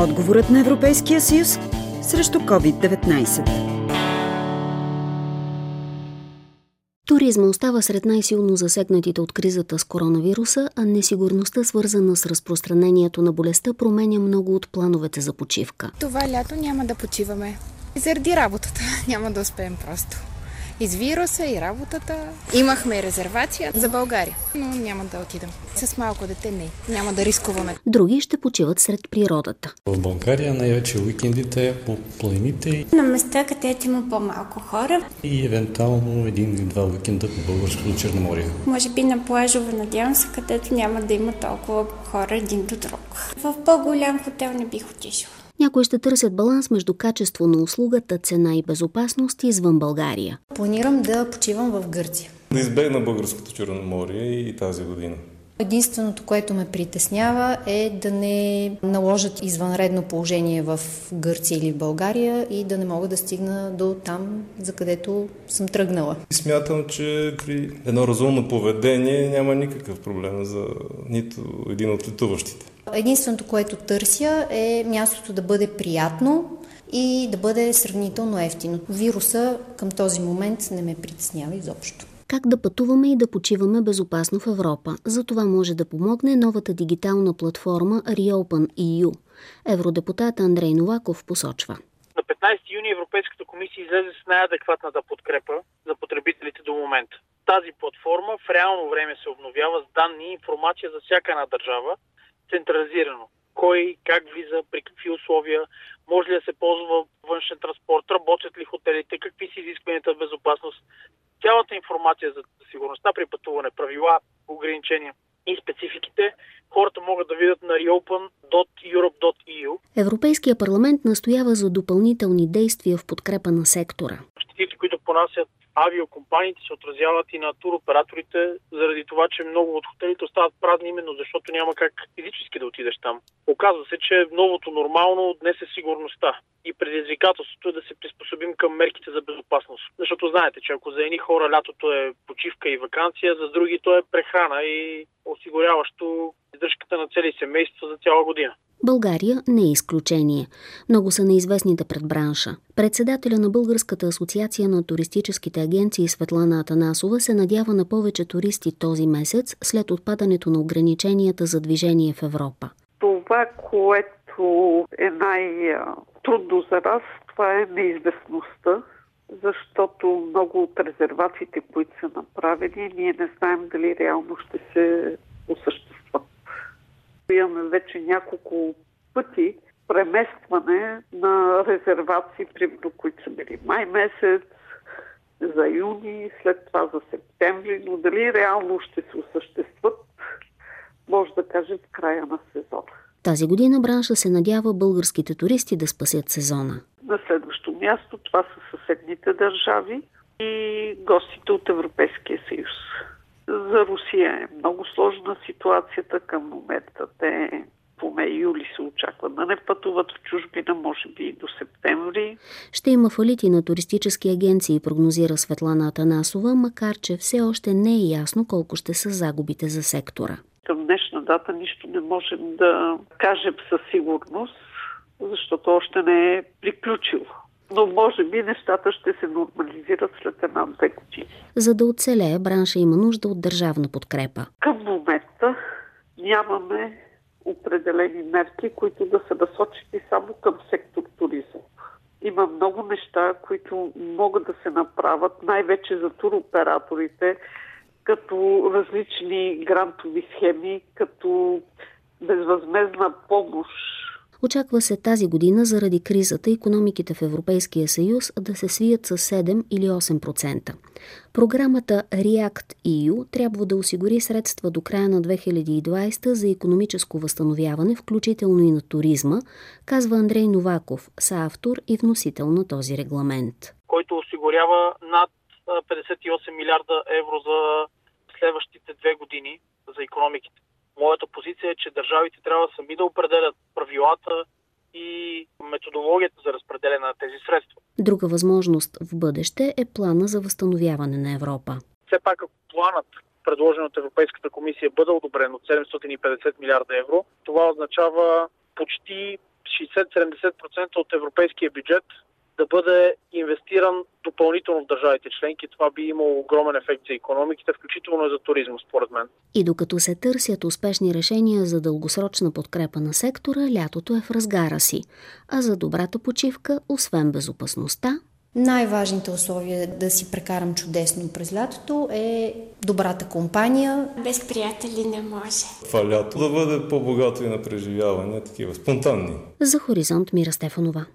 Отговорът на Европейския съюз срещу COVID-19. Туризма остава сред най-силно засегнатите от кризата с коронавируса, а несигурността, свързана с разпространението на болестта, променя много от плановете за почивка. Това лято няма да почиваме. Заради работата няма да успеем просто и с вируса, и работата. Имахме резервация за България, но няма да отидем. С малко дете не. Няма да рискуваме. Други ще почиват сред природата. В България най-вече уикендите по планините. На места, където има по-малко хора. И евентуално един или два уикенда по Българското Черноморие. Може би на плажове, надявам се, където няма да има толкова хора един до друг. В по-голям хотел не бих отишла. Някои ще търсят баланс между качество на услугата, цена и безопасност извън България. Планирам да почивам в Гърция. Да избегна българското Черноморие и тази година. Единственото, което ме притеснява е да не наложат извънредно положение в Гърция или в България и да не мога да стигна до там, за където съм тръгнала. Смятам, че при едно разумно поведение няма никакъв проблем за нито един от летуващите. Единственото, което търся е мястото да бъде приятно и да бъде сравнително ефтино. Вируса към този момент не ме притеснява изобщо как да пътуваме и да почиваме безопасно в Европа. За това може да помогне новата дигитална платформа Reopen EU. Евродепутат Андрей Новаков посочва. На 15 юни Европейската комисия излезе с най-адекватната подкрепа за потребителите до момента. Тази платформа в реално време се обновява с данни и информация за всяка една държава, централизирано. Кой, как влиза, при какви условия, може ли да се ползва външен транспорт, работят ли хотелите, какви са изискванията в безопасност, цялата информация за сигурността при пътуване, правила, ограничения и спецификите, хората могат да видят на reopen.europe.eu. Европейския парламент настоява за допълнителни действия в подкрепа на сектора. Понасят авиокомпаниите се отразяват и на туроператорите, заради това, че много от хотелите остават празни, именно защото няма как физически да отидеш там. Оказва се, че новото нормално днес е сигурността и предизвикателството е да се приспособим към мерките за безопасност. Защото знаете, че ако за едни хора лятото е почивка и вакансия, за други то е прехрана и осигуряващо издръжката на цели семейства за цяла година. България не е изключение. Много са неизвестните пред бранша. Председателя на Българската асоциация на туристическите агенции Светлана Атанасова се надява на повече туристи този месец след отпадането на ограниченията за движение в Европа. Това, което е най-трудно за нас, това е неизвестността, защото много от резервациите, които са направени, ние не знаем дали реално ще се осъществят. Имаме вече няколко пъти преместване на резервации, примерно, които са били май месец, за юни, след това за септември, но дали реално ще се осъществат, може да кажем в края на сезона. Тази година бранша се надява българските туристи да спасят сезона. На следващо място това са съседните държави и гостите от Европейския съюз. За Русия е много сложна ситуацията към момента. Те поне юли се очаква да не пътуват в чужбина, може би и до септември. Ще има фалити на туристически агенции, прогнозира Светлана Атанасова, макар че все още не е ясно колко ще са загубите за сектора. Към днешна дата нищо не можем да кажем със сигурност, защото още не е приключило но може би нещата ще се нормализират след една-две години. За да оцелее, бранша има нужда от държавна подкрепа. Към момента нямаме определени мерки, които да са насочени само към сектор туризъм. Има много неща, които могат да се направят, най-вече за туроператорите, като различни грантови схеми, като безвъзмезна помощ Очаква се тази година заради кризата економиките в Европейския съюз да се свият с 7 или 8%. Програмата REACT EU трябва да осигури средства до края на 2020 за економическо възстановяване, включително и на туризма, казва Андрей Новаков, съавтор и вносител на този регламент. Който осигурява над 58 милиарда евро за следващите две години за економиките. Моята позиция е, че държавите трябва сами да определят правилата и методологията за разпределение на тези средства. Друга възможност в бъдеще е плана за възстановяване на Европа. Все пак, ако планът предложен от Европейската комисия бъде одобрен от 750 милиарда евро, това означава почти 60-70% от европейския бюджет да бъде инвестиран допълнително в държавите членки. Това би имало огромен ефект за економиките, включително и за туризма, според мен. И докато се търсят успешни решения за дългосрочна подкрепа на сектора, лятото е в разгара си. А за добрата почивка, освен безопасността, най-важните условия да си прекарам чудесно през лятото е добрата компания. Без приятели не може. Това лято да бъде по-богато и на преживявания, такива спонтанни. За Хоризонт Мира Стефанова.